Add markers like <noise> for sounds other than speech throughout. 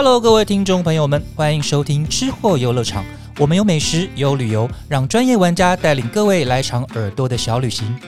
Hello，各位听众朋友们，欢迎收听吃货游乐场。我们有美食，有旅游，让专业玩家带领各位来场耳朵的小旅行。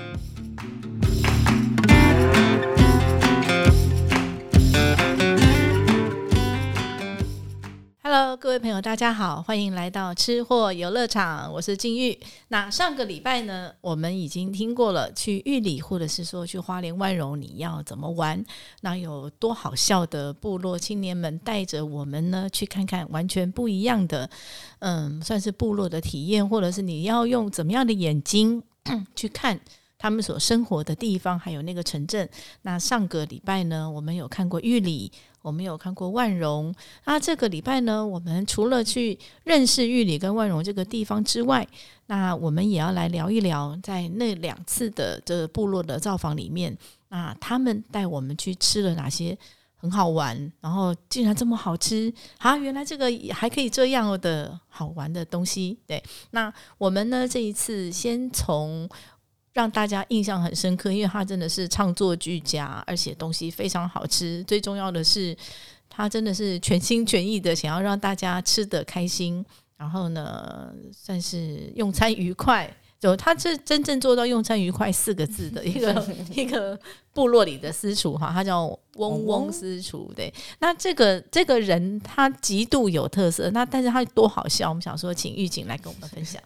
各位朋友，大家好，欢迎来到吃货游乐场，我是金玉。那上个礼拜呢，我们已经听过了去玉里或者是说去花莲万荣，你要怎么玩？那有多好笑的部落青年们带着我们呢，去看看完全不一样的，嗯，算是部落的体验，或者是你要用怎么样的眼睛 <clears throat> 去看。他们所生活的地方，还有那个城镇。那上个礼拜呢，我们有看过玉里，我们有看过万荣。那这个礼拜呢，我们除了去认识玉里跟万荣这个地方之外，那我们也要来聊一聊，在那两次的这个部落的造访里面，那他们带我们去吃了哪些很好玩，然后竟然这么好吃啊！原来这个还可以这样的好玩的东西。对，那我们呢这一次先从。让大家印象很深刻，因为他真的是唱作俱佳，而且东西非常好吃。最重要的是，他真的是全心全意的想要让大家吃得开心，然后呢，算是用餐愉快。就他是真正做到用餐愉快四个字的一个 <laughs> 一个部落里的私厨哈，他叫嗡嗡私厨。对，那这个这个人他极度有特色，那但是他多好笑，我们想说请玉锦来跟我们分享。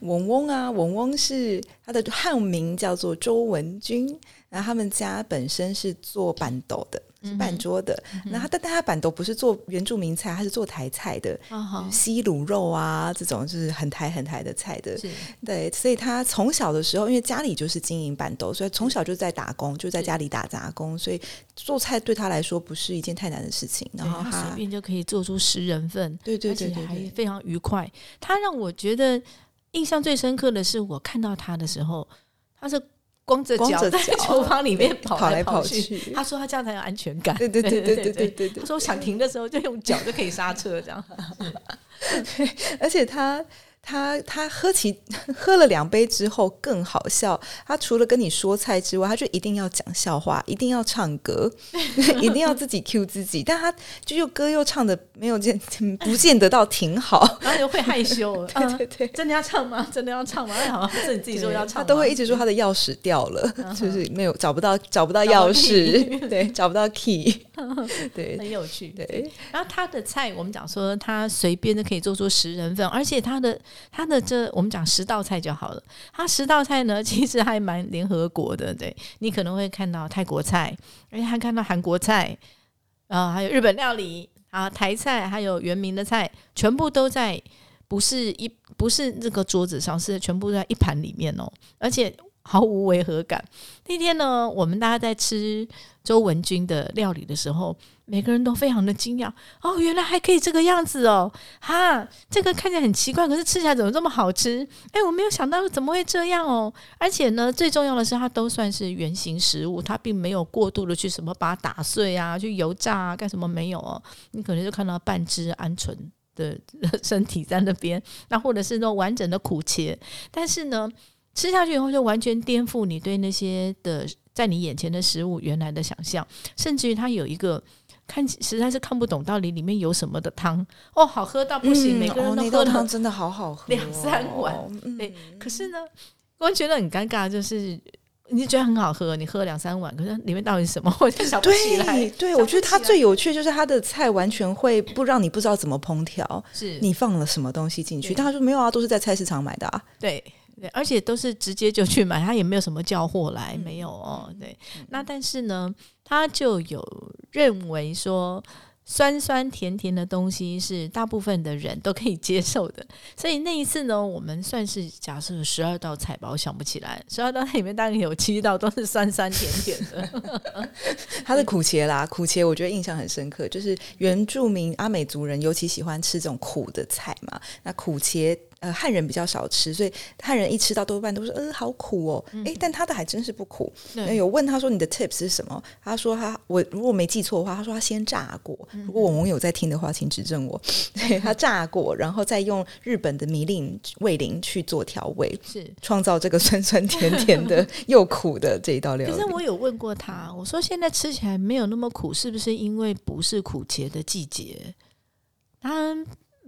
文翁啊，文翁是他的汉名叫做周文君，然后他们家本身是做板斗的，是办桌的。那他但但他板斗不是做原住民菜，他是做台菜的，西卤肉啊这种就是很台很台的菜的。对，所以他从小的时候，因为家里就是经营板斗，所以从小就在打工，就在家里打杂工，所以做菜对他来说不是一件太难的事情。然后他随便就可以做出十人份，对对对对，还非常愉快。他让我觉得。印象最深刻的是，我看到他的时候，他是光着脚在厨房里面跑来跑去。他说他这样才有安全感。对对对对对对对。他说想停的时候就用脚就可以刹车，这样。<laughs> 对，而且他。他他喝起 <laughs> 喝了两杯之后更好笑。他除了跟你说菜之外，他就一定要讲笑话，一定要唱歌，<laughs> 一定要自己 Q 自己。但他就又歌又唱的没有见 <laughs> 不见得到挺好，然后又会害羞。对对对，真的要唱吗？真的要唱吗？好，是你自己说要唱。他都会一直说他的钥匙掉了，就是没有找不到找不到钥匙，对，找不到 key，对，很有趣。对，然后他的菜，我们讲说他随便的可以做出十人份，而且他的。他的这我们讲十道菜就好了。他十道菜呢，<laughs> 其实还蛮联合国的。对你可能会看到泰国菜，而且还看到韩国菜，啊，还有日本料理啊，台菜，还有原名的菜，全部都在不是一不是那个桌子上，是全部在一盘里面哦，而且毫无违和感。那天呢，我们大家在吃周文君的料理的时候。每个人都非常的惊讶哦，原来还可以这个样子哦，哈，这个看起来很奇怪，可是吃起来怎么这么好吃？哎，我没有想到怎么会这样哦，而且呢，最重要的是它都算是原形食物，它并没有过度的去什么把它打碎啊，去油炸啊，干什么没有哦？你可能就看到半只鹌鹑的身体在那边，<laughs> 那或者是那种完整的苦茄，但是呢，吃下去以后就完全颠覆你对那些的在你眼前的食物原来的想象，甚至于它有一个。看实在是看不懂到底里面有什么的汤哦，好喝到不行，每个人都喝汤真的好好喝，两三碗。对，可是呢，我觉得很尴尬，就是你觉得很好喝，你喝两三碗，可是里面到底是什么，<laughs> 我就想不起来。对，我觉得它最有趣就是它的菜完全会不让你不知道怎么烹调，是你放了什么东西进去。他说没有啊，都是在菜市场买的啊。对。对，而且都是直接就去买，他也没有什么叫货来，没有哦。对，那但是呢，他就有认为说，酸酸甜甜的东西是大部分的人都可以接受的。所以那一次呢，我们算是假设十二道菜吧，我想不起来，十二道菜里面大概有七道都是酸酸甜甜的。<laughs> 他的苦茄啦，苦茄我觉得印象很深刻，就是原住民阿美族人尤其喜欢吃这种苦的菜嘛，那苦茄。呃，汉人比较少吃，所以汉人一吃到多半都是呃好苦哦，哎，但他的还真是不苦。有问他说你的 tips 是什么？他说他我如果没记错的话，他说他先炸过。如果我们有在听的话，请指正我。<laughs> 对他炸过，然后再用日本的米令味淋去做调味，是创造这个酸酸甜甜的又苦的这一道料理。可是我有问过他，我说现在吃起来没有那么苦，是不是因为不是苦节的季节？他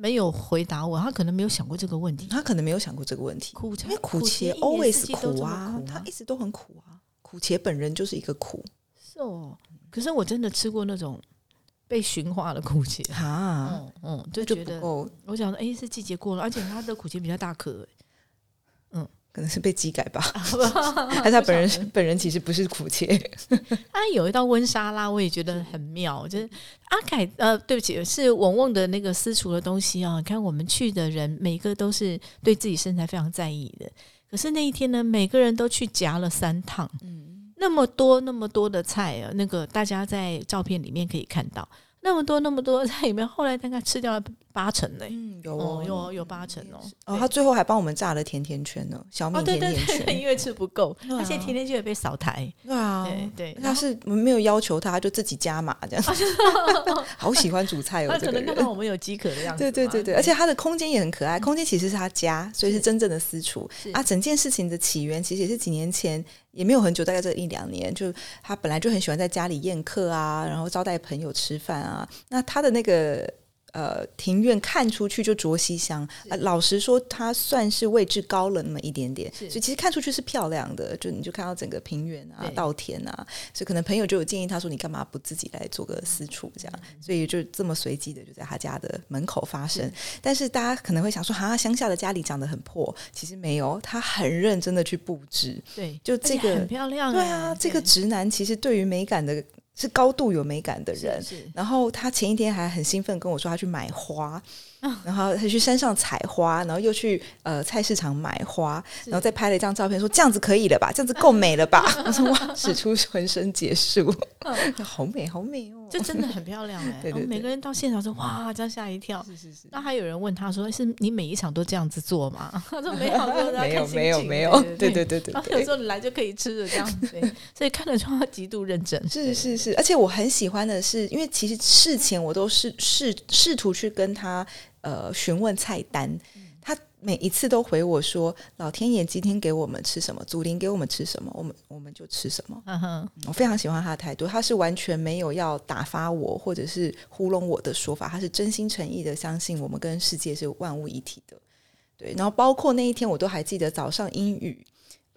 没有回答我，他可能没有想过这个问题。他可能没有想过这个问题，苦因为苦茄茄 always 苦苦啊，他一直都很苦啊。苦茄本人就是一个苦。是哦，可是我真的吃过那种被驯化的苦茄，啊，嗯嗯，就就觉得不够，我想说，哎，是季节过了，而且它的苦茄比较大颗，可能是被机改吧，<laughs> 还是他本人本人其实不是苦切。他 <laughs> 有一道温沙拉，我也觉得很妙。就是阿凯，呃，对不起，是文文的那个私厨的东西啊。你看我们去的人，每个都是对自己身材非常在意的。可是那一天呢，每个人都去夹了三趟，嗯，那么多那么多的菜啊，那个大家在照片里面可以看到，那么多那么多的菜里面，后来大概吃掉了八成嘞、嗯，有哦哦，有有八成哦。哦，他最后还帮我们炸了甜甜圈呢，小米甜甜对对对，圈，<laughs> 因为吃不够，而且甜甜圈也被扫台。对啊，对他是我们没有要求他，他就自己加码这样，<laughs> 好喜欢煮菜哦，他可这个人。能看到我们有饥渴的样子。对对对对，而且他的空间也很可爱，空间其实是他家，所以是真正的私厨啊。整件事情的起源其实也是几年前，也没有很久，大概这一两年，就他本来就很喜欢在家里宴客啊，然后招待朋友吃饭啊。那他的那个呃庭院看出去就卓西乡啊、老实说，它算是位置高了那么一点点，所以其实看出去是漂亮的，就你就看到整个平原啊、稻田啊，所以可能朋友就有建议他说：“你干嘛不自己来做个私处这样？”所以就这么随机的就在他家的门口发生。但是大家可能会想说：“哈，乡下的家里长得很破。”其实没有，他很认真的去布置。对，就这个很漂亮哎。对啊，这个直男其实对于美感的是高度有美感的是人。是然后他前一天还很兴奋跟我说他去买花，然后他去山上采花，然后又去呃菜市场买花，然后再拍了一张照片说这样子可以了吧，这样子够美了吧？<laughs> 我说哇，使出浑身解数，<laughs> 好美好美哦！这真的很漂亮 <laughs> 哎。对对对然后每个人到现场说哇，这样吓一跳。是是是，那还有人问他说：“是你每一场都这样子做吗？”他说：“没有，没有没有没有，对对对对然后有时。候你来就可以吃的这样子，所以看得出他极度认真。是是是，而且我很喜欢的是，因为其实事前我都是试试图去跟他呃询问菜单，他每一次都回我说：“老天爷今天给我们吃什么，祖灵给我们吃什么，我们我们就吃什么。嗯哼，”我非常喜欢他的态度，他是完全没有要打发我或者是糊弄我的说法，他是真心诚意的相信我们跟世界是万物一体的。对，然后包括那一天，我都还记得早上阴雨。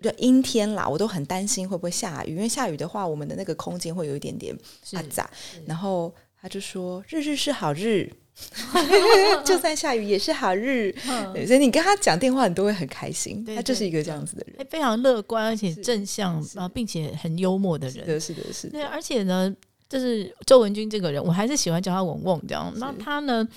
就阴天啦，我都很担心会不会下雨，因为下雨的话，我们的那个空间会有一点点是阿杂。然后他就说：“日日是好日，<laughs> 就算下雨也是好日。对，所以你跟他讲电话，你都会很开心。对他就是一个这样子的人。哎非常乐观而且正向然后，并且很幽默的人。是的，是的，是对，而且呢，就是周文君这个人，我还是喜欢叫他文文这样。那他呢，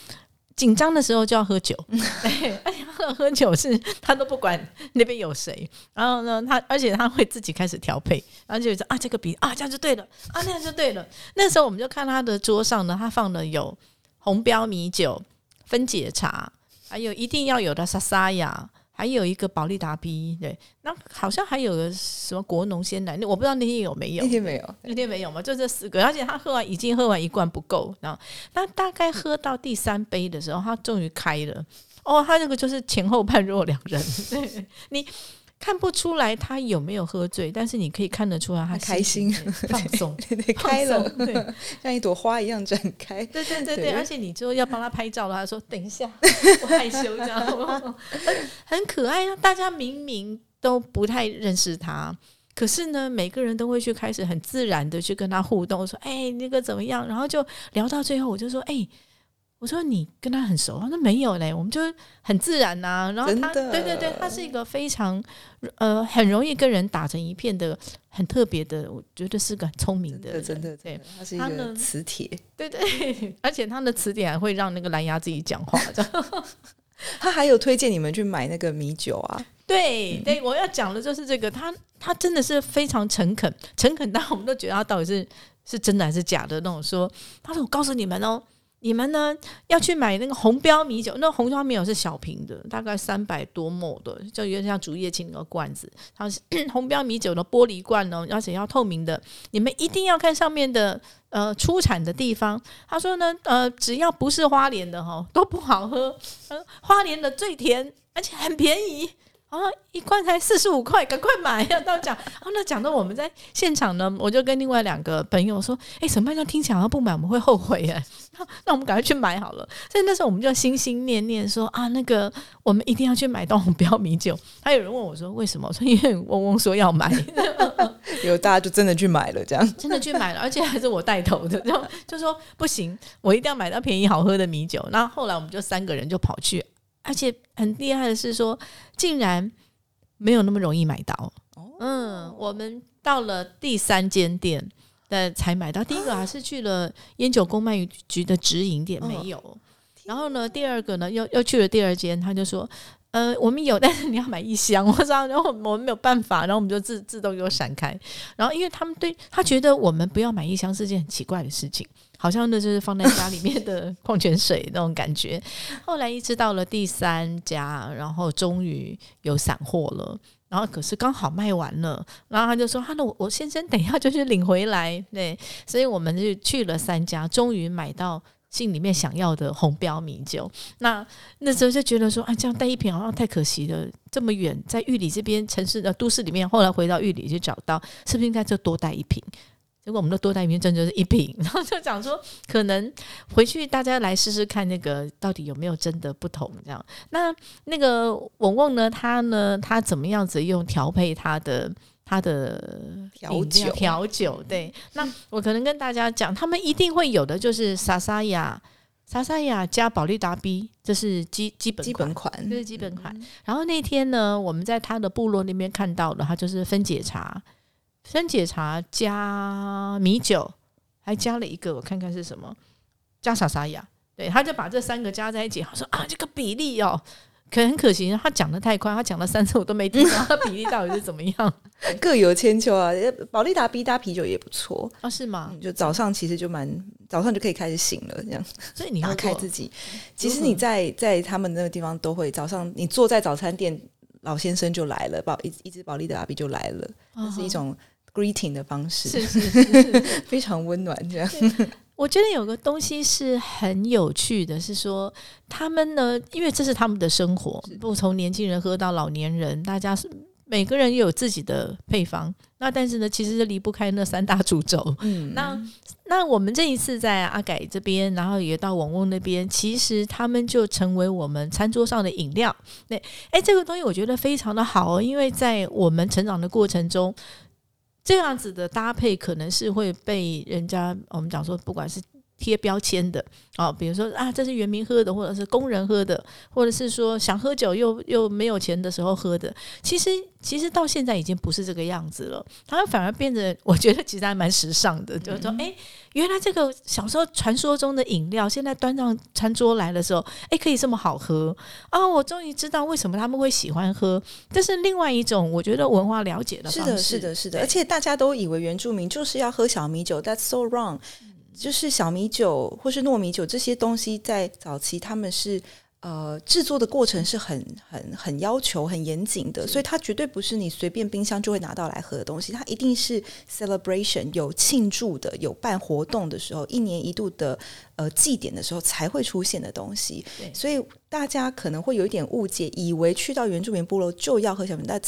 紧张的时候就要喝酒，对，<laughs> 而且他喝酒是他都不管那边有谁，然后呢，他而且他会自己开始调配，然后就说啊这个比啊这样就对了，啊那样就对了。那时候我们就看他的桌上呢，他放了有红标米酒、分解茶，还有一定要有的沙沙雅。还有一个保利达 B，对，那好像还有个什么国农鲜奶，那我不知道那天有没有。那天没有，那天没有嘛，就这四个，而且他喝完已经喝完一罐不够，然后那大概喝到第三杯的时候，他终于开了。哦，他那个就是前后判若两人，对 <laughs> 你看不出来他有没有喝醉，但是你可以看得出来他他开心 <laughs> 放松，对对，开了 <laughs> 像一朵花一样展开。对对对对，而且你就要帮他拍照了，他说等一下，<laughs> 我害羞这样，很很可爱啊。大家明明都不太认识他，可是呢，每个人都会去开始很自然的去跟他互动，说哎那个怎么样，然后就聊到最后，我就说哎。我说你跟他很熟，他说没有嘞，我们就很自然呐、然后他，对对对，他是一个非常呃很容易跟人打成一片的，很特别的，我觉得是个很聪明的人，真的，对，他是一个磁铁。对对，<laughs> 而且他的磁铁还会让那个蓝牙自己讲话，这样 <laughs> 他还有推荐你们去买那个米酒啊，<laughs> 对对，我要讲的就是这个，他他真的是非常诚恳，诚恳到我们都觉得他到底是是真的还是假的那种说。他说：“我告诉你们哦，你们呢要去买那个红标米酒，那红标米酒是小瓶的，大概三百多沫的，就有点像竹叶青那个罐子。它是 <coughs> 红标米酒的玻璃罐哦，而且要透明的。你们一定要看上面的呃出产的地方。他说呢，呃，只要不是花莲的哈、都不好喝，呃，花莲的最甜，而且很便宜。”啊，一罐才四十五块，赶快买呀！到讲，啊，那讲到我们在现场呢，我就跟另外两个朋友说，哎，什么办？听起来不买我们会后悔耶。那 <laughs> 那我们赶快去买好了。所以那时候我们就心心念念说啊，那个我们一定要去买到红标米酒。还有人问我说为什么？我说因为嗡嗡说要买，<laughs> 有大家就真的去买了，这样真的去买了，而且还是我带头的，就 <laughs> 就说不行，我一定要买到便宜好喝的米酒。那后来我们就三个人就跑去。而且很厉害的是说，竟然没有那么容易买到。嗯，我们到了第三间店的才买到。第一个还是去了烟酒公卖局的直营店，没有。然后呢，第二个呢，又又去了第二间，他就说。呃，我们有，但是你要买一箱，<laughs> 我知道，然后我们没有办法，然后我们就自自动给我闪开。然后，因为他们对他觉得我们不要买一箱是件很奇怪的事情，好像那就是放在家里面的 <laughs> 矿泉水那种感觉。后来一直到了第三家，然后终于有散货了，然后可是刚好卖完了，然后他就说：“哈那，我我先生等一下就去领回来。”对，所以我们就去了三家，终于买到。心里面想要的红标米酒，那那时候就觉得说，啊，这样带一瓶好像太可惜了。这么远，在玉里这边城市的都市里面，后来回到玉里就找到，是不是应该就多带一瓶？结果我们的多带一瓶，真就是一瓶。<laughs> 然后就讲说，可能回去大家来试试看，那个到底有没有真的不同？这样，那那个文文呢？他呢？他怎么样子用调配他的？他的调酒，调酒对。那我可能跟大家讲，他们一定会有的就是莎莎雅，莎莎雅加保利达 B，这是基基本基本款，这是基本款。然后那天呢，我们在他的部落那边看到的，他就是分解茶，分解茶加米酒，还加了一个，我看看是什么，加莎莎雅。对，他就把这三个加在一起，他说啊，这个比例哦。可很可惜，他讲的太快，他讲了三次我都没听到，他比例到底是怎么样？<laughs> 各有千秋啊！保利达 B 搭啤酒也不错啊，是吗？就早上其实就蛮早上就可以开始醒了，这样。所以你打开自己，其实你在在他们那个地方都会早上，你坐在早餐店，老先生就来了，宝一一只保利达 B 就来了，这是一种 greeting 的方式，是是 <laughs> 是，非常温暖这样。我觉得有个东西是很有趣的，是说他们呢，因为这是他们的生活，不从年轻人喝到老年人，大家是每个人也有自己的配方。那但是呢，其实是离不开那三大主轴。嗯，那那我们这一次在阿改这边，然后也到网翁那边，其实他们就成为我们餐桌上的饮料。那，哎，这个东西我觉得非常的好哦，因为在我们成长的过程中。这样子的搭配可能是会被人家我们讲说，不管是贴标签的啊，比如说啊，这是原民喝的，或者是工人喝的，或者是说想喝酒又又没有钱的时候喝的。其实其实到现在已经不是这个样子了，它反而变得 <laughs> 我觉得其实还蛮时尚的，就是说，哎。原来这个小时候传说中的饮料，现在端上餐桌来的时候，哎，可以这么好喝啊！我终于知道为什么他们会喜欢喝，这是另外一种我觉得文化了解的方式。是的，是的，是的。而且大家都以为原住民就是要喝小米酒，That's so wrong。就是小米酒或是糯米酒这些东西，在早期他们是。呃，制作的过程是很很很要求很严谨的，所以它绝对不是你随便冰箱就会拿到来喝的东西，它一定是 celebration 有庆祝的、有办活动的时候，一年一度的呃祭典的时候才会出现的东西。所以大家可能会有一点误解，以为去到原住民部落就要喝小米，但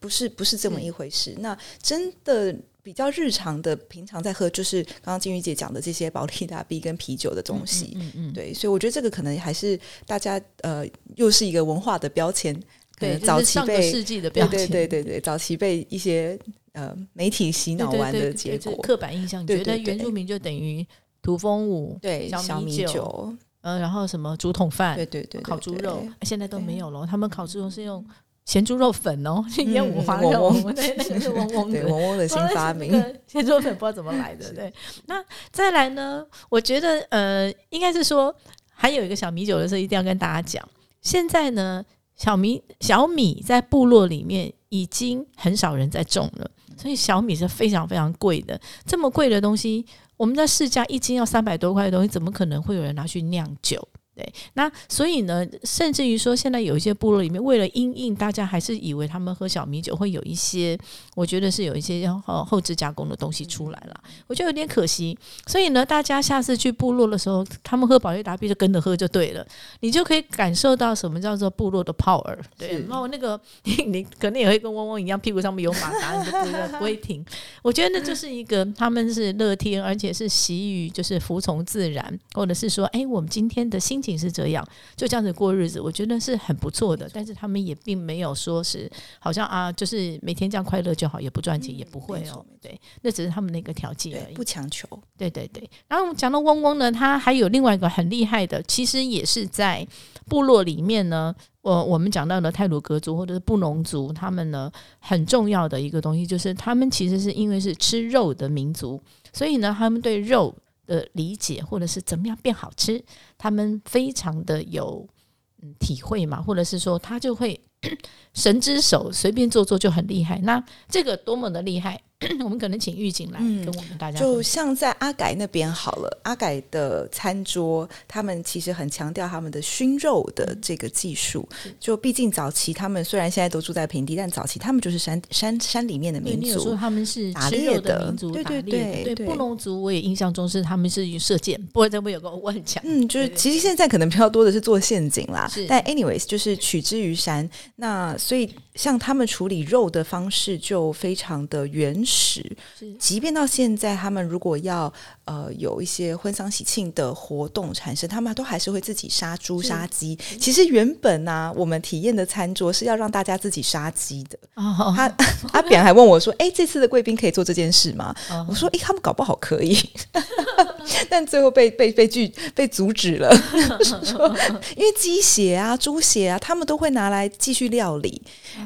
不是不是这么一回事。那真的。比较日常的，平常在喝，就是刚刚金玉姐讲的这些保利达 B 跟啤酒的东西，嗯嗯，对，所以我觉得这个可能还是大家呃，又是一个文化的标签，对，早期被世纪的标签，对对对对，早期被一些呃媒体洗脑完的结果，刻板印象，觉得原住民就等于土风舞，对，小米酒，呃，然后什么竹筒饭，对对对，烤猪肉，现在都没有了，他们烤猪肉是用。咸猪肉粉哦，<laughs> 腌五花肉，<laughs> 对，那个是嗡嗡的，<laughs> 嗡嗡的新发明。咸猪肉粉不知道怎么来的，对。那再来呢？我觉得呃，应该是说还有一个小米酒的时候，一定要跟大家讲。现在呢，小米小米在部落里面已经很少人在种了，所以小米是非常非常贵的。这么贵的东西，我们在市价一斤要三百多块的东西，怎么可能会有人拿去酿酒？对，那所以呢，甚至于说，现在有一些部落里面，为了因应，大家还是以为他们喝小米酒会有一些，我觉得是有一些后后置加工的东西出来了，我觉得有点可惜。所以呢，大家下次去部落的时候，他们喝宝月达必就跟着喝就对了，你就可以感受到什么叫做部落的 power。对，然后那个 <laughs> 你你可能也会跟嗡嗡一样，屁股上面有马达，你就不会不会停。我觉得那就是一个他们是乐天，而且是习于就是服从自然，或者是说，哎，我们今天的心情。是这样，就这样子过日子，我觉得是很不错的。但是他们也并没有说是好像啊，就是每天这样快乐就好，也不赚钱，也不会哦。对，那只是他们那个条件而已，不强求。对对对。然后讲到嗡嗡呢，他还有另外一个很厉害的，其实也是在部落里面呢。我我们讲到的泰鲁格族或者是布农族，他们呢很重要的一个东西，就是他们其实是因为是吃肉的民族，所以呢，他们对肉。的理解，或者是怎么样变好吃，他们非常的有嗯体会嘛，或者是说他就会 <coughs> 神之手随便做做就很厉害。那这个多么的厉害！<clears throat> 我们可能请狱警来跟我们大家，就像在阿改那边好了，阿改的餐桌，他们其实很强调他们的熏肉的这个技术。就毕竟早期他们虽然现在都住在平地，但早期他们就是山山山里面的民族，说他们是打猎的民族，对对对对。布隆族我也印象中是他们是射箭，<laughs> 不过这边有个我很强，嗯，就是其实现在可能比较多的是做陷阱啦，但 anyways 就是取之于山，那所以。像他们处理肉的方式就非常的原始，即便到现在，他们如果要呃有一些婚丧喜庆的活动产生，他们都还是会自己杀猪杀鸡。其实原本呢，我们体验的餐桌是要让大家自己杀鸡的。他 <laughs> 阿扁还问我说：“哎，这次的贵宾可以做这件事吗？”我说：“哎，他们搞不好可以。<laughs> ”但最后被被被拒被阻止了，<laughs> 说因为鸡血啊、猪血啊，他们都会拿来继续料理。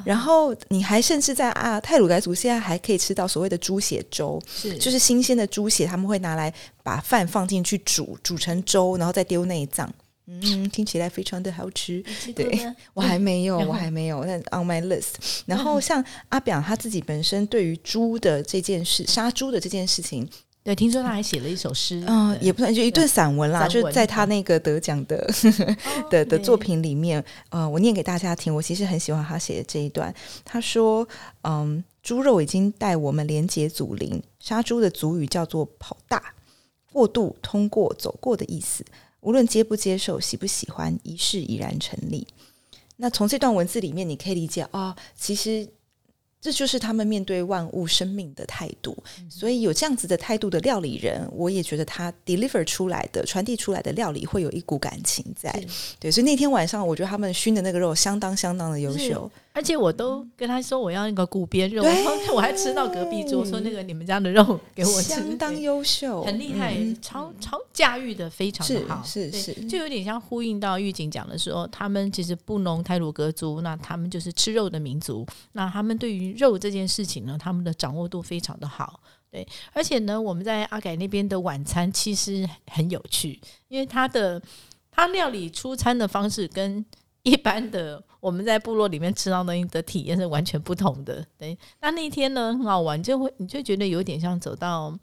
然后你还甚至在啊泰鲁莱族现在还可以吃到所谓的猪血粥，是就是新鲜的猪血，他们会拿来把饭放进去煮，煮成粥，然后再丢内脏。嗯，听起来非常的好吃。对 <laughs> 我还没有，我还没有，但 on my list。然后像阿表他自己本身对于猪的这件事，杀猪的这件事情。对，听说他还写了一首诗，嗯，也不算就一段散文啦，就是在他那个得奖的的的作品里面，呃，我念给大家听。我其实很喜欢他写的这一段。他说：“嗯，猪肉已经带我们连接祖灵，杀猪的族语叫做跑大，过度、通过、走过的意思。无论接不接受、喜不喜欢，仪式已然成立。那从这段文字里面，你可以理解啊，其实。”这就是他们面对万物生命的态度，所以有这样子的态度的料理人，我也觉得他 deliver 出来的、传递出来的料理会有一股感情在。对，所以那天晚上，我觉得他们熏的那个肉相当相当的优秀。而且我都跟他说我要那个骨边肉，我还吃到隔壁桌说那个你们家的肉给我吃，相当优秀，很厉害，超超驾驭的非常的好，是是，就有点像呼应到狱警讲的说，他们其实布农泰鲁格族，那他们就是吃肉的民族，那他们对于肉这件事情呢，他们的掌握度非常的好，对，而且呢，我们在阿改那边的晚餐其实很有趣，因为他的他料理出餐的方式跟。<laughs> 一般的，我们在部落里面吃到东西的体验是完全不同的。对，那那天呢，很好玩，就会你就觉得有点像走到。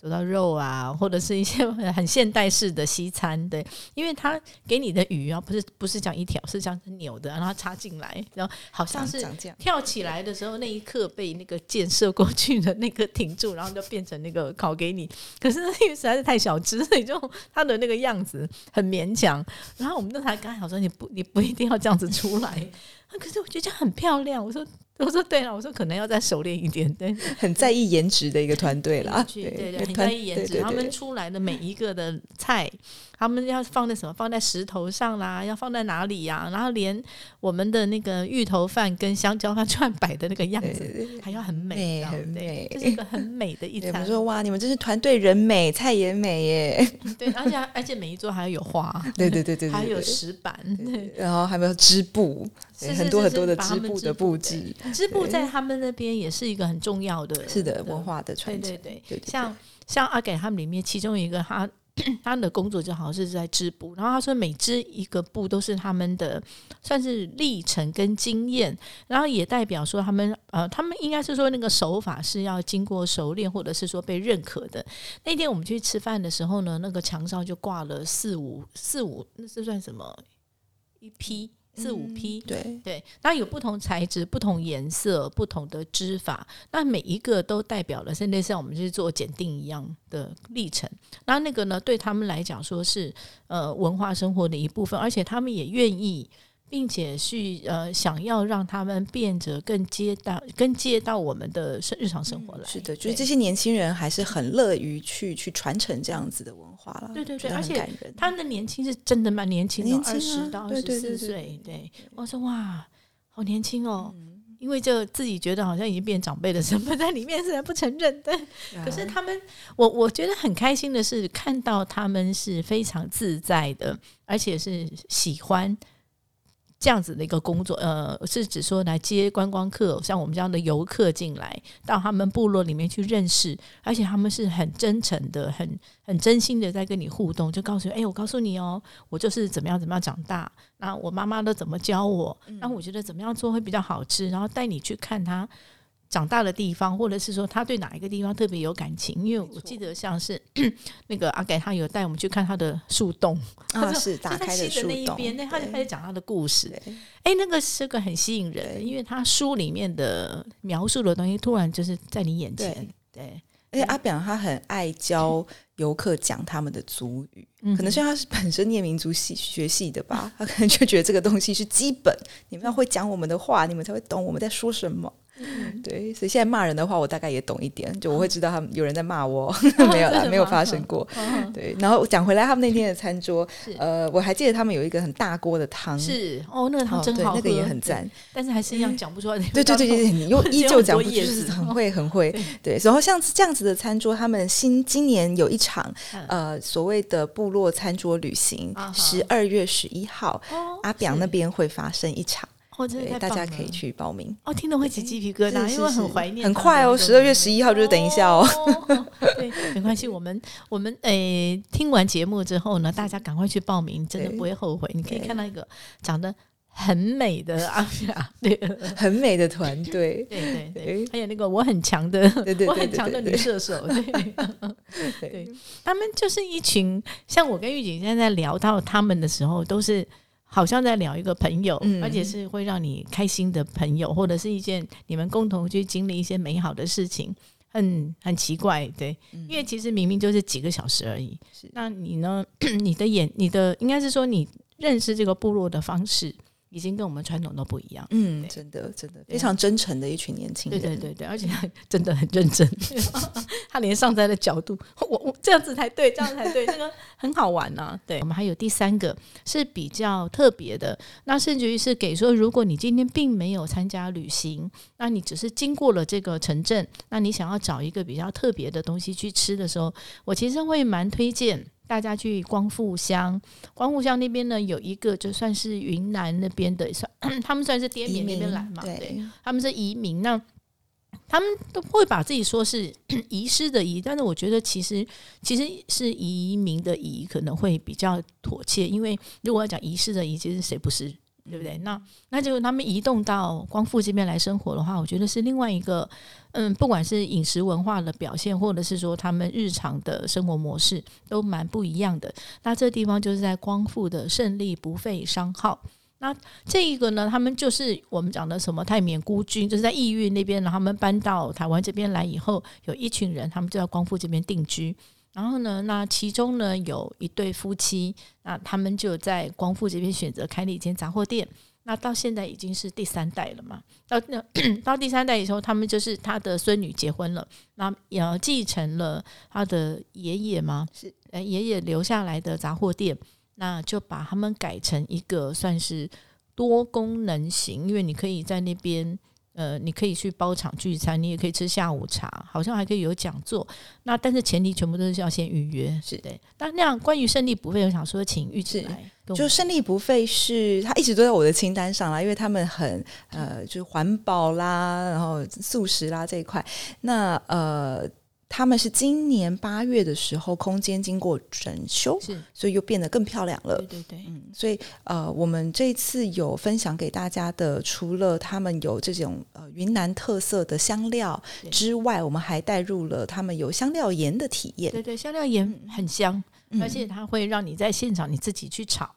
走到肉啊，<laughs> 或者是一些 <laughs> 很现代式的西餐，对，因为他给你的鱼啊，不是不是讲一条，是这样子扭的，然后插进来，然后好像是跳起来的时候那一刻被那个箭射过去的那个 <laughs> 停住，然后就变成那个烤给你。可是因为实在是太小只，所以就它的那个样子很勉强。然后我们那才刚好说，你不你不一定要这样子出来。可是我觉得这样很漂亮。我说。我说对了，我说可能要再熟练一点，对，很在意颜值的一个团队了，对对，很在意颜值，他们出来的每一个的菜。他们要放在什么？放在石头上啦，要放在哪里呀？然后连我们的那个芋头饭跟香蕉饭串摆的那个样子，还要很美，很美，这是一个很美的一餐。我说哇，你们真是团队人美，菜也美耶。<laughs> 对，而且而且每一桌还要有花，对对对对，还有石板，然后还有织布，很多很多的织布的布置。织布在他们那边也是一个很重要的，是的文化的传承。对对对，像像阿给他们里面其中一个他。<clears throat> 他们的工作就好像是在织布，然后他说每织一个布都是他们的算是历程跟经验，然后也代表说他们呃，他们应该是说那个手法是要经过熟练或者是说被认可的。那天我们去吃饭的时候呢，那个墙上就挂了四五四五，那是算什么一批？四五批，对对，那有不同材质、不同颜色、不同的织法，那每一个都代表了，甚至像我们去做检定一样的历程。那那个呢，对他们来讲，说是呃文化生活的一部分，而且他们也愿意。并且去呃，想要让他们变得更接到、更接到我们的生日常生活来。是的，就是这些年轻人还是很乐于去去传承这样子的文化了。对对对，而且。他们的年轻是真的蛮年轻的，二十到二十四岁。对，我说哇，好年轻哦，因为就自己觉得好像已经变长辈的身份在里面，虽然不承认，但可是他们，我我觉得很开心的是看到他们是非常自在的，而且是喜欢。这样子的一个工作，呃，是指说来接观光客，像我们这样的游客进来到他们部落里面去认识，而且他们是很真诚的、很很真心的在跟你互动，就告诉你，哎，我告诉你哦，我就是怎么样怎么样长大，那我妈妈都怎么教我，那我觉得怎么样做会比较好吃，然后带你去看他。长大的地方，或者是说他对哪一个地方特别有感情？因为我记得像是 <coughs> 那个阿改，他有带我们去看他的树洞，啊，是打开的树洞，那他就开始讲他的故事。哎，那个是个很吸引人，因为他书里面的描述的东西突然就是在你眼前。对，而且阿表他很爱教游客讲他们的族语，可能是他是本身念民族系学系的吧，<laughs> 他可能就觉得这个东西是基本，你们要会讲我们的话，你们才会懂我们在说什么。对，所以现在骂人的话，我大概也懂一点，就我会知道他们有人在骂我，<laughs> 没有啦，<laughs> 没有发生过。<laughs> 对，然后讲回来，他们那天的餐桌，呃，我还记得他们有一个很大锅的汤，是哦，那个汤真好那个也很赞，但是还是一样讲不出来。对对对对，你又依旧讲不出，就是很会很会。对，然后像这样子的餐桌，他们新今年有一场呃所谓的部落餐桌旅行，十二月十一号，阿表那边会发生一场。对，大家可以去报名哦。听了会起鸡皮疙瘩，因为很怀念。很快哦，十二月十一号就是等一下哦。对，<laughs> 没关系，我们我们诶，听完节目之后呢，大家赶快去报名，真的不会后悔。你可以看到一个长得很美的阿雅，对，<laughs> 很美的团队，对对对，还有那个我很强的，对对，我很强的女射手，对 <laughs> 对，他们就是一群，像我跟玉锦现在在聊到他们的时候，都是。好像在聊一个朋友，而且是会让你开心的朋友，或者是一件你们共同去经历一些美好的事情，很很奇怪，对，因为其实明明就是几个小时而已。那你呢？<clears throat> 你的眼，你的应该是说你认识这个部落的方式。已经跟我们传统都不一样，嗯，真的，真的非常真诚的一群年轻人，对对对对，而且真的很认真，<laughs> 他连上台的角度，<laughs> 我我这样子才对，这样才对，这个很好玩呢。对。我们还有第三个是比较特别的，那甚至于是给说，如果你今天并没有参加旅行，那你只是经过了这个城镇，那你想要找一个比较特别的东西去吃的时候，我其实会蛮推荐。大家去光复乡，光复乡那边呢有一个，就算是云南那边的，算 <clears throat> 他们算是滇缅那边来嘛，对，他们是移民，那他们都会把自己说是 <clears throat> 遗失的遗，但是我觉得其实其实是移民的移可能会比较妥切，因为如果要讲遗失的遗，其实谁不是？对不对？那那就他们移动到光复这边来生活的话，我觉得是另外一个，嗯，不管是饮食文化的表现，或者是说他们日常的生活模式，都蛮不一样的。那这地方就是在光复的胜利不费商号。那这一个呢，他们就是我们讲的什么泰缅孤军，就是在异域那边，然后他们搬到台湾这边来以后，有一群人，他们就在光复这边定居。然后呢，那其中呢有一对夫妻，那他们就在光复这边选择开了一间杂货店。那到现在已经是第三代了嘛？到那 <clears throat> 到第三代以后，他们就是他的孙女结婚了，那也继承了他的爷爷嘛？是，呃，爷爷留下来的杂货店，那就把他们改成一个算是多功能型，因为你可以在那边。呃，你可以去包场聚餐，你也可以吃下午茶，好像还可以有讲座。那但是前提全部都是要先预约，是的。那那样关于胜利不费，我想说，请玉子来。就胜利不费是，他一直都在我的清单上啦，因为他们很呃，就是环保啦，然后素食啦这一块。那呃。他们是今年八月的时候，空间经过整修，是，所以又变得更漂亮了对。对对，嗯，所以呃，我们这次有分享给大家的，除了他们有这种呃云南特色的香料之外，我们还带入了他们有香料盐的体验。对对，香料盐很香，嗯而且它会让你在现场你自己去炒。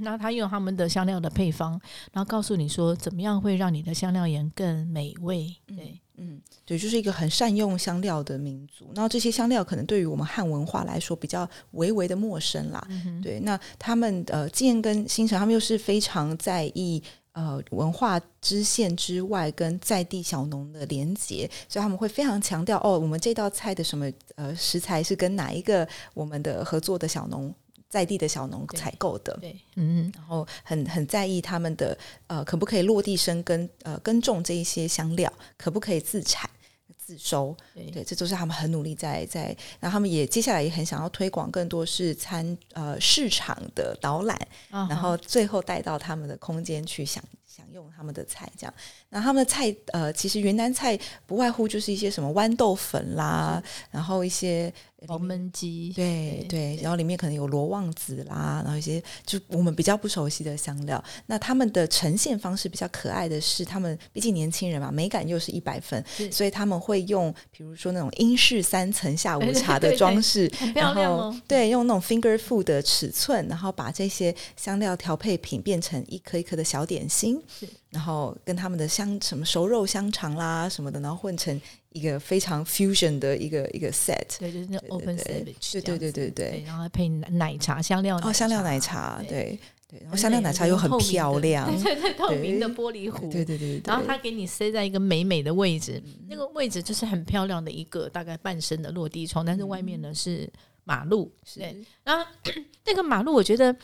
然后他用他们的香料的配方，然后告诉你说怎么样会让你的香料盐更美味。对，嗯，对，就是一个很善用香料的民族。然后这些香料可能对于我们汉文化来说比较微微的陌生啦。对，那他们呃，建跟新城他们又是非常在意。呃，文化支线之外，跟在地小农的连结，所以他们会非常强调哦，我们这道菜的什么呃食材是跟哪一个我们的合作的小农在地的小农采购的，对，嗯，然后很很在意他们的呃可不可以落地生根呃耕种这一些香料，可不可以自产自收，对。对，这都是他们很努力在在，然后他们也接下来也很想要推广更多是餐呃市场的导览，啊然后最后带到他们的空间去享享用他们的菜，这样。那他们的菜呃，其实云南菜不外乎就是一些什么豌豆粉啦，然后一些黄焖鸡，对对，然后里面可能有罗望子啦，然后一些就我们比较不熟悉的香料。那他们的呈现方式比较可爱的是，他们毕竟年轻人嘛，美感又是一百分，所以他们会用比如说那种英式三层下午茶的 <laughs> 装饰，然后。对，用那种 finger food 的尺寸，然后把这些香料调配品变成一颗一颗的小点心。是，然后跟他们的香什么熟肉香肠啦什么的，然后混成一个非常 fusion 的一个一个 set。对，就是那对 open 对。sandwich，对对对对对。对然后还配奶奶茶、香料哦，香料奶茶，对。对对，然后香料奶茶又很漂亮，对对对，透明的玻璃壶，对对对对，然后它给你塞在一个美美的位置，嗯。那个位置就是很漂亮的一个大概半身的落地窗，但是外面呢是马路。是。对。然后 <clears throat> 那个马路，我觉得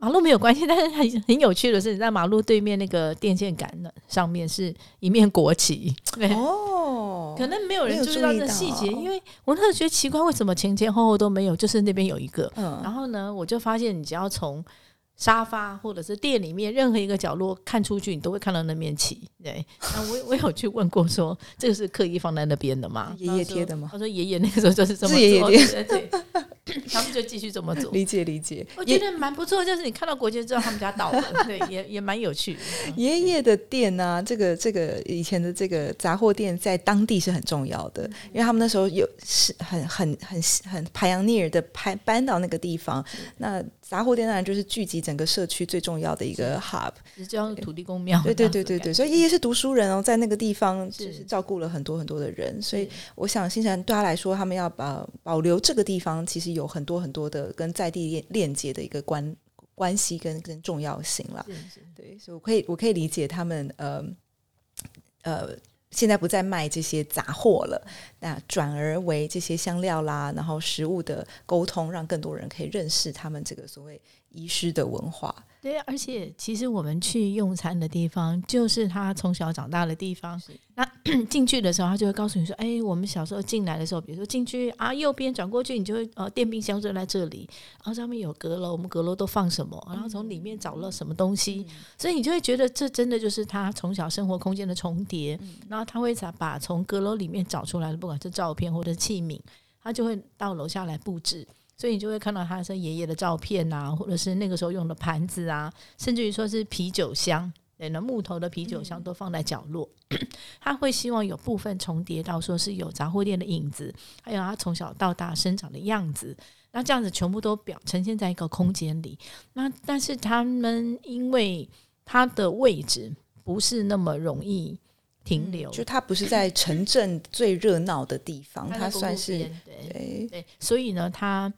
马路没有关系，<laughs> 但是很很有趣的是，在马路对面那个电线杆的上面是一面国旗。<laughs> 对，哦，可能没有人注意到这细节，因为我那时候觉得奇怪，为什么前前后后都没有，就是那边有一个。嗯，然后呢，我就发现你只要从沙发或者是店里面任何一个角落看出去，你都会看到那面旗。对，那我我有去问过说，这个是刻意放在那边的吗？爷爷贴的吗他说爷爷那个时候就是这么做，是爷对，他们就继续这么做。理解理解，我觉得蛮不错，就是你看到国际之后，他们家倒了，对，也也蛮有趣。爷爷的店呢、这个这个以前的这个杂货店在当地是很重要的，因为他们那时候有是很很很很 pioneer 的搬搬到那个地方。那杂货店当然就是聚集整个社区最重要的一个 hub。就像土地公庙，对对对对对，所以爷爷是读书人哦，在那个地方就是照顾了很多很多的人，所以我想新城对他来说，他们要把保留这个地方，其实有很多很多的跟在地链链接的一个关关系跟跟重要性啦。是是。对，所以我可以我可以理解他们呃呃现在不再卖这些杂货了，那转而为这些香料啦，然后食物的沟通，让更多人可以认识他们这个所谓遗失的文化。对，而且其实我们去用餐的地方，就是他从小长大的地方。那 <clears throat> 进去的时候，他就会告诉你说：“哎，我们小时候进来的时候，比如说进去啊，右边转过去，你就会呃，电冰箱就在这里，然后上面有阁楼，我们阁楼都放什么，然后从里面找了什么东西，所以你就会觉得这真的就是他从小生活空间的重叠。然后他会把把从阁楼里面找出来的，不管是照片或者器皿，他就会到楼下来布置。”所以你就会看到他是爷爷的照片啊，或者是那个时候用的盘子啊，甚至于说是啤酒箱，对，那木头的啤酒箱都放在角落。<clears throat> 他会希望有部分重叠到说是有杂货店的影子，还有他从小到大生长的样子。那这样子全部都表呈现在一个空间里。那但是他们因为他的位置不是那么容易停留，就它不是在城镇最热闹的地方，它算是对对。对，所以呢，它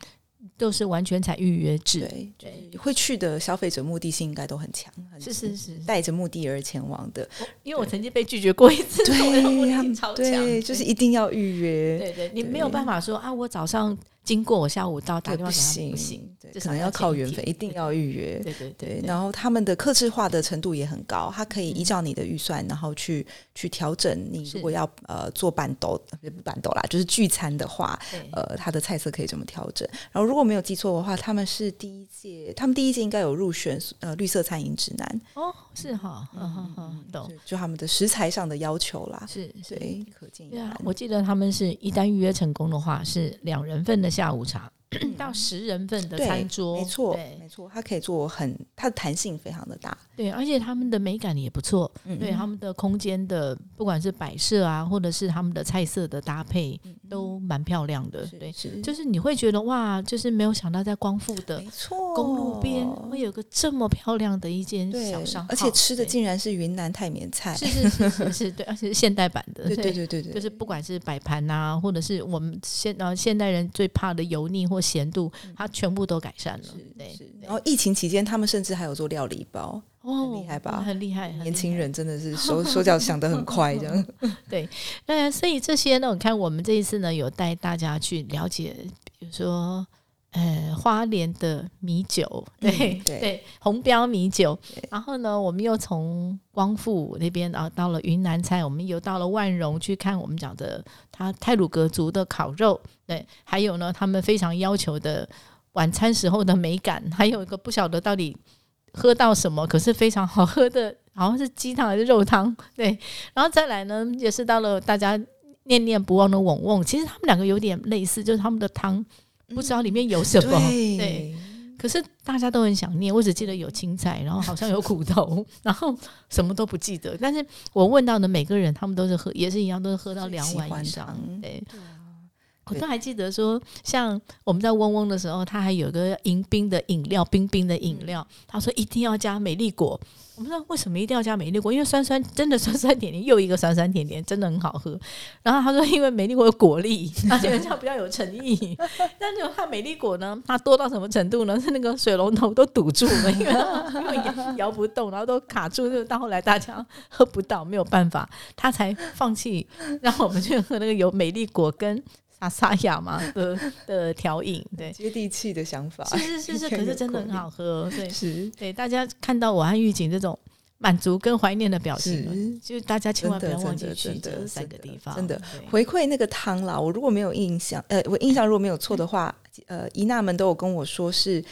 都是完全采预约制。对，对。会去的消费者目的性应该都很强，很是是是，带着目的而前往的。因为我曾经被拒绝过一次，对，<laughs> 他们性超强，对，就是一定要预约，对对，你没有办法说啊，我早上经过，我下午到打对，电话给他们行，不行，对，可能要靠缘分，一一定要预约。天。对对对，对，然后他们的克制化的程度也很高，它可以依嗯照你的预算，然后去去调整。你如果要呃做板豆，呃不板豆啦，就是聚餐的话，呃，它的菜色可以怎么调整？然后如如果没有记错的话，他们是第一届，他们第一届应该有入选呃绿色餐饮指南，哦，是哈，嗯嗯嗯，懂，就就他们的食材上的要求啦。是是。对，可见一对啊斑，。我记得他们是一旦预约成功的话，是两人份的下午茶。到十人份的餐桌，没错，对没错，它可以做很，它的弹性非常的大。对，而且他们的美感也不错，嗯对他们的空间的，不管是摆设啊，或者是他们的菜色的搭配，都蛮漂亮的。是对，是，就是你会觉得哇，就是没有想到在光复的公路边会有个这么漂亮的一间小商，而且吃的竟然是云南泰缅菜。是是是是是，对，而且是现代版的，对对对对对，就是不管是摆盘啊，或者是我们现呃现代人最怕的油腻或咸度，它全部都改善了。对是。对然后疫情期间，他们甚至还有做料理包，哦，很厉害吧很厉害，害年轻。人真的是手手脚想得很快，这样。<laughs> 对那所以这些呢，我看我们这一次呢，有带大家去了解，比如说。呃，花莲的米酒，对、嗯对对，红标米酒。然后呢，我们又从光复那边啊，到了云南菜，我们又到了万荣去看我们讲的他泰鲁格族的烤肉，对，还有呢，他们非常要求的晚餐时候的美感，还有一个不晓得到底喝到什么，可是非常好喝的，好像是鸡汤还是肉汤，对，然后再来呢，也是到了大家念念不忘的瓮瓮，其实他们两个有点类似，就是他们的汤不知道里面有什么，对。对，可是大家都很想念，我只记得有青菜，然后好像有苦头，<laughs> 然后什么都不记得。但是我问到的每个人，他们都是喝，也是一样，都是喝到两碗以上汤。对，啊我都还记得说，像我们在嗡嗡的时候，他还有个迎宾的饮料，冰冰的饮料，他说一定要加美丽果。我们说为什么一定要加美丽果？因为酸酸真的酸酸甜甜，又一个酸酸甜甜，真的很好喝。然后他说，因为美丽果有果粒，<laughs> 而且这样比较有诚意。<laughs> 但是他美丽果呢，它多到什么程度呢？是那个水龙头都堵住了，因为因为摇摇不动，然后都卡住，就到后来大家喝不到，没有办法，他才放弃让我们去喝那个有美丽果跟萨萨亚嘛 <laughs> 的的调饮。对，接地气的想法，是是是是，可是真的很好喝。对是对，大家看到我和玉锦这种满足跟怀念的表情就是大家千万不要忘记去这三个地方，真的回馈那个汤啦。我如果没有印象，呃，我印象如果没有错的话，呃，姨娜们都有跟我说是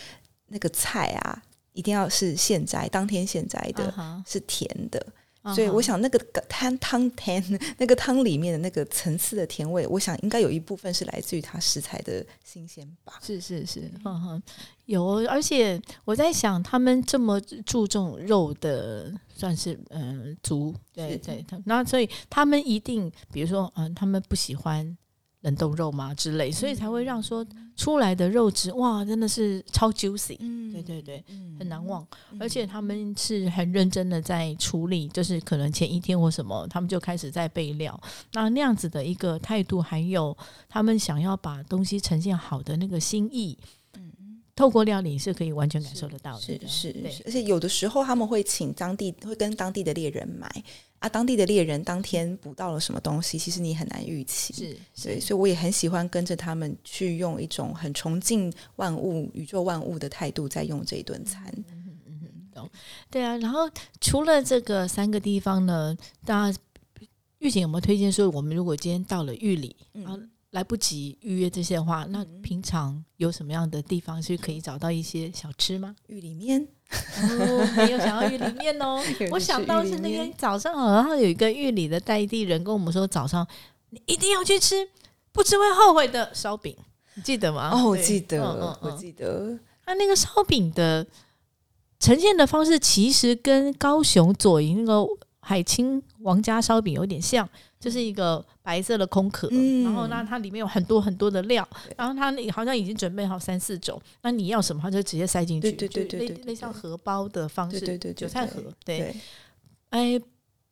那个菜啊，一定要是现摘，当天现摘的，是甜的。啊所以我想那个汤汤甜，<laughs> 那个汤里面的那个层次的甜味，我想应该有一部分是来自于它食材的新鲜吧。是是是，嗯哼，有，而且我在想，他们这么注重肉的，算是嗯、呃族，对对，那所以他们一定，比如说嗯、他们不喜欢冷冻肉嘛之类，所以才会让说出来的肉质哇，真的是超 juicy，、嗯对对对，嗯很难忘。而且他们是很认真的在处理，就是可能前一天或什么，他们就开始在备料。那那样子的一个态度，还有他们想要把东西呈现好的那个心意，透过料理是可以完全感受得到的。是是是，而且有的时候他们会请当地会跟当地的猎人买啊，当地的猎人当天捕到了什么东西，其实你很难预期。是对，是所以我也很喜欢跟着他们去用一种很崇敬万物、宇宙万物的态度在用这一顿餐。嗯嗯嗯对啊。然后除了这个三个地方呢，大家玉姐有没有推荐说，我们如果今天到了玉里，嗯然后来不及预约这些的话，那平常有什么样的地方是可以找到一些小吃吗？玉里面，哦，没有想到玉里面哦。<laughs> 我想到是那天早上然后有一个玉里的代地人跟我们说，早上你一定要去吃，不吃会后悔的烧饼，你记得吗？哦，我记得，嗯嗯我嗯记得，那那个烧饼的呈现的方式，其实跟高雄左营那个海清王家烧饼有点像，就是一个白色的空壳，嗯然后那它里面有很多很多的料，然后它那好像已经准备好三四种，那你要什么，它就直接塞进去，对对对就类对对对类像荷包的方式，韭菜盒，对，哎，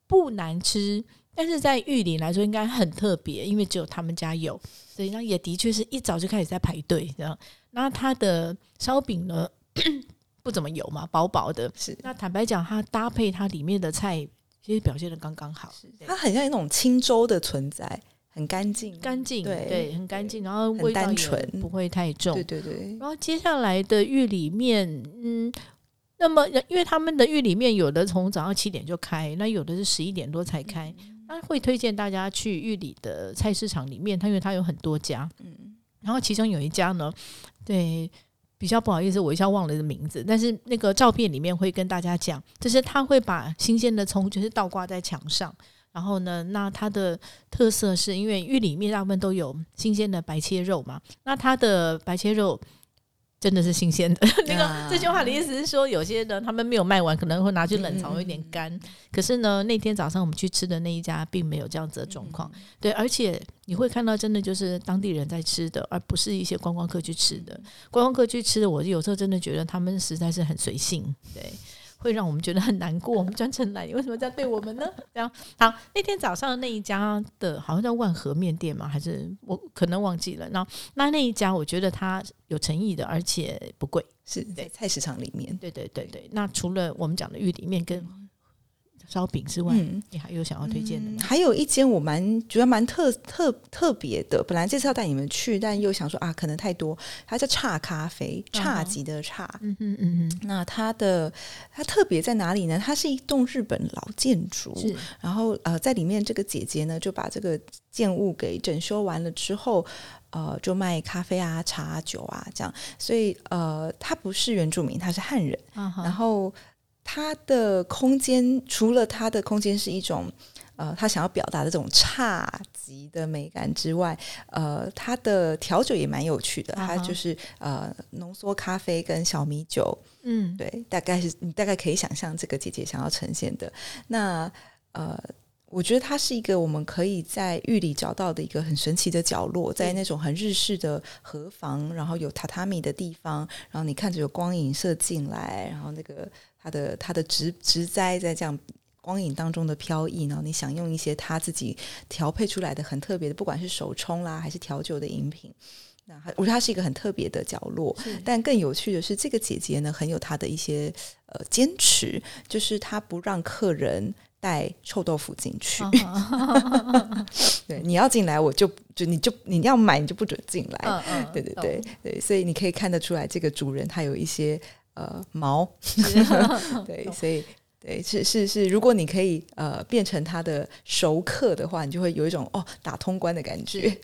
不难吃。但是在玉林来说，应该很特别，因为只有他们家有，所以那也的确是一早就开始在排队这样。那它的烧饼呢，<coughs> 不怎么油嘛，薄薄的。是那坦白讲，它搭配它里面的菜，其实表现的刚刚好，它很像一种清粥的存在，很干净，干净，对对，很干净，然后很味道单纯不会太重对。对对，然后接下来的玉里面，嗯，那么因为他们的玉里面有的从早上七点就开，那有的是十一点多才开，那会推荐大家去玉里的菜市场里面，它因为它有很多家，嗯，然后其中有一家呢，对，比较不好意思，我一下忘了的名字，但是那个照片里面会跟大家讲，就是他会把新鲜的葱就是倒挂在墙上，然后呢，那它的特色是因为玉里面大部分都有新鲜的白切肉嘛，那它的白切肉。真的是新鲜的。<laughs> 那个这句话的意思是说，有些呢他们没有卖完，可能会拿去冷藏，有点干。可是呢，那天早上我们去吃的那一家，并没有这样子的状况。对，而且你会看到，真的就是当地人在吃的，而不是一些观光客去吃的。观光客去吃的，我有时候真的觉得他们实在是很随性。对。会让我们觉得很难过。我们专程来，你为什么这样对我们呢？<laughs> 这样好。那天早上那一家的，好像叫万和面店嘛，还是我可能忘记了。那那那一家，我觉得它有诚意的，而且不贵，是在菜市场里面。对对对对。那除了我们讲的玉里面跟。烧饼之外，你还有想要推荐的吗？还有一间我蛮觉得蛮特特特别的，本来这次要带你们去，但又想说啊，可能太多。它叫差咖啡，差级的差。嗯嗯嗯嗯。那它的它特别在哪里呢？它是一栋日本老建筑，然后呃，在里面这个姐姐呢，就把这个建物给整修完了之后，呃，就卖咖啡啊、茶啊酒啊这样。所以呃，他不是原住民，他是汉人。然后。它的空间除了它的空间是一种呃，他想要表达的这种差级的美感之外，呃，它的调酒也蛮有趣的。它就是呃，浓缩咖啡跟小米酒，嗯，对，大概是你大概可以想象这个姐姐想要呈现的。那呃，我觉得它是一个我们可以在玉里找到的一个很神奇的角落，在那种很日式的河房，然后有榻榻米的地方，然后你看着有光影射进来，然后那个。它的它的植植栽在这样光影当中的飘逸呢，你想用一些他自己调配出来的很特别的，不管是手冲啦还是调酒的饮品，那我觉得它是一个很特别的角落。但更有趣的是，这个姐姐呢很有她的一些呃坚持，就是她不让客人带臭豆腐进去。<laughs> 对，你要进来我就就你就你要买你就不准进来。对对对对，所以你可以看得出来，这个主人他有一些。呃，毛，<laughs> 对，所以对，是是是，如果你可以呃变成他的熟客的话，你就会有一种哦打通关的感觉。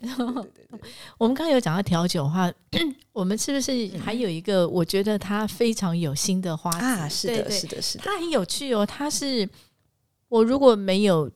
<laughs> 我们刚刚有讲到调酒的话，<clears throat> 我们是不是还有一个？我觉得它非常有心的花啊，是的，是的，是的，它很有趣哦。它是我如果没有。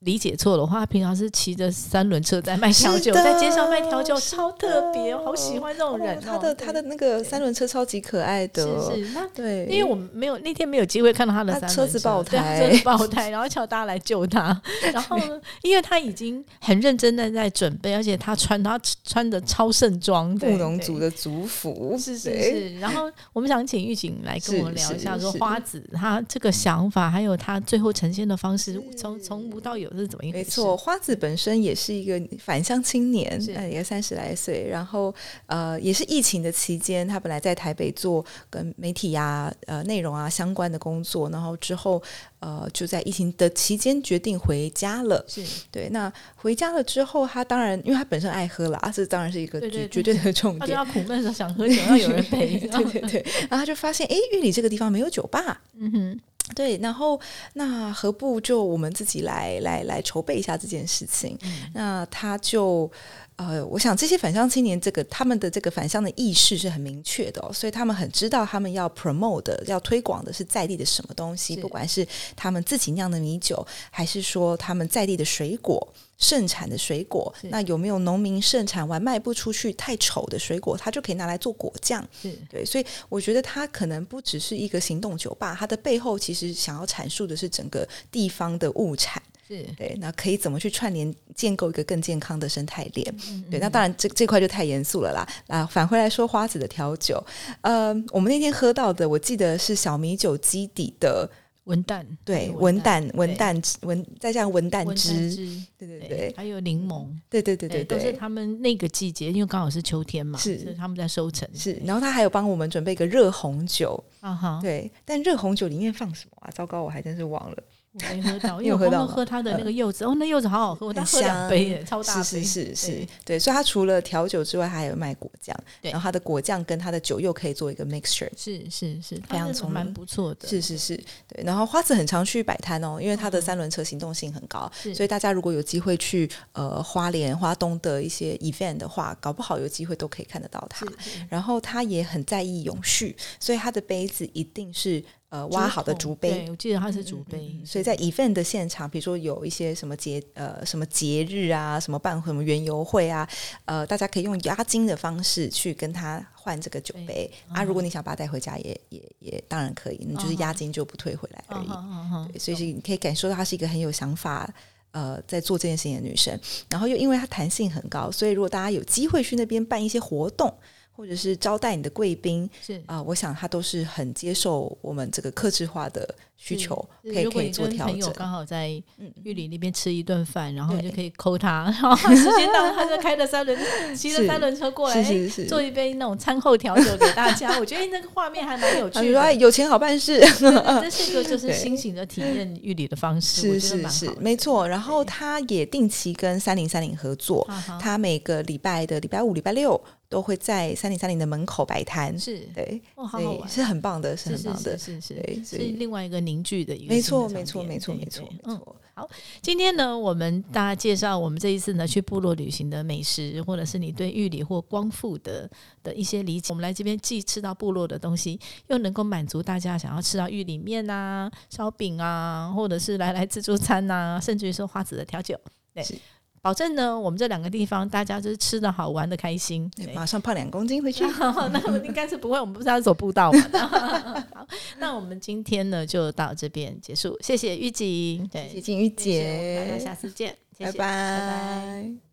理解错的话，平常是骑着三轮车在卖调酒，在街上卖调酒，超特别，好喜欢这种人。他的他的那个三轮车超级可爱的，是是，那对，因为我们没有那天没有机会看到他的三车子爆胎，车子爆胎，然后叫大家来救他。<laughs> 然后呢，因为他已经很认真的在准备，而且他穿他穿的超盛装，布农族的族服，是是是。然后我们想请玉警来跟我们聊一下，说花子他这个想法，还有他最后呈现的方式，从从无到有。是怎么一没错，花子本身也是一个返乡青年，呃，也三十来岁，然后呃，也是疫情的期间，他本来在台北做跟媒体呀、呃内容啊相关的工作，然后之后呃就在疫情的期间决定回家了。是对，那回家了之后，他当然因为他本身爱喝了啊，这当然是一个绝绝对的重点。他苦闷的时候想喝酒，要有人陪。<laughs> 对对对，然后他就发现，哎，玉里这个地方没有酒吧。嗯哼。对，然后那何不就我们自己来来来筹备一下这件事情？那他就呃，我想这些返乡青年，这个他们的这个返乡的意识是很明确的，所以他们很知道他们要 promote 的、要推广的是在地的什么东西，不管是他们自己酿的米酒，还是说他们在地的水果。盛产的水果，那有没有农民盛产完卖不出去太丑的水果，他就可以拿来做果酱？对，所以我觉得它可能不只是一个行动酒吧，它的背后其实想要阐述的是整个地方的物产。是对，那可以怎么去串联，建构一个更健康的生态链？对，那当然这这块就太严肃了啦。啊，返回来说花子的调酒，呃，我们那天喝到的，我记得是小米酒基底的。文旦对文旦文旦文再加上文旦汁，对对对，还有柠檬，对对对对对，都是他们那个季节，因为刚好是秋天嘛，是。他们在收成。是，然后他还有帮我们准备一个热红酒，啊哈，对，但热红酒里面放什么啊？糟糕，我还真是忘了。我没喝到，<laughs> 因为我刚刚喝到吗？喝它的那个柚子，哦，那柚子好好喝，我大喝很两杯耶，超大杯，是是是是。对，对，所以它除了调酒之外，它还有卖果酱，然后它的果酱跟它的酒又可以做一个 mixture。是是是，非常聪明。不错的，是是是，对。然后花子很常去摆摊哦，因为它的三轮车行动性很高，是。所以大家如果有机会去呃花莲、花东的一些 event 的话，搞不好有机会都可以看得到它。是是。然后它也很在意永续，所以它的杯子一定是呃挖好的竹杯。对，我记得它是竹杯，所以在 event 的现场，比如说有一些什么节呃什么节日啊，什么办什么园游会啊，呃，大家可以用押金的方式去跟他换这个酒杯啊。如果你想把它带回家也，也也当然可以，你就是押金就不退回来而已。所以是你可以感受到她是一个很有想法。呃，在做这件事情的女生，然后又因为她弹性很高，所以如果大家有机会去那边办一些活动，或者是招待你的贵宾是。啊、我想他都是很接受我们这个克制化的需求，可以可以做调跟朋友整。刚好在嗯玉里那边吃一顿饭，然后你就可以抠他，<laughs> 然后时间到，他就开着三轮 <laughs> 骑着三轮车过来，做一杯那种餐后调酒给大家。我觉得那个画面还蛮有趣的他就说：“ <laughs> 哎，。有钱好办事。对对这是一个就是新型的体验玉里的方式，是是是。没错。然后他也定期跟三零三零合作，他每个礼拜的礼拜五、礼拜六都会在三零三零的门口摆摊。是对，哦，好好玩，是很棒的，是很棒的。是是是对，是另外一个凝聚的一个没错，没错，没错，没错，没嗯好。今天呢，我们大家介绍我们这一次呢去部落旅行的美食，或者是你对玉里或光复的的一些理解。我们来这边既吃到部落的东西，又能够满足大家想要吃到玉里面啊、烧饼啊，或者是来来自助餐啊、甚至于说花子的调酒。对是，保证呢，我们这两个地方大家就是吃的好、玩的开心。对马上胖两公斤回去。<laughs> 那我应该是不会，我们不是要走步道嘛？<laughs> 好，那我们今天呢就到这边结束，谢谢玉姐，对，谢谢玉谢谢我们大家，下次见，谢谢拜拜拜拜。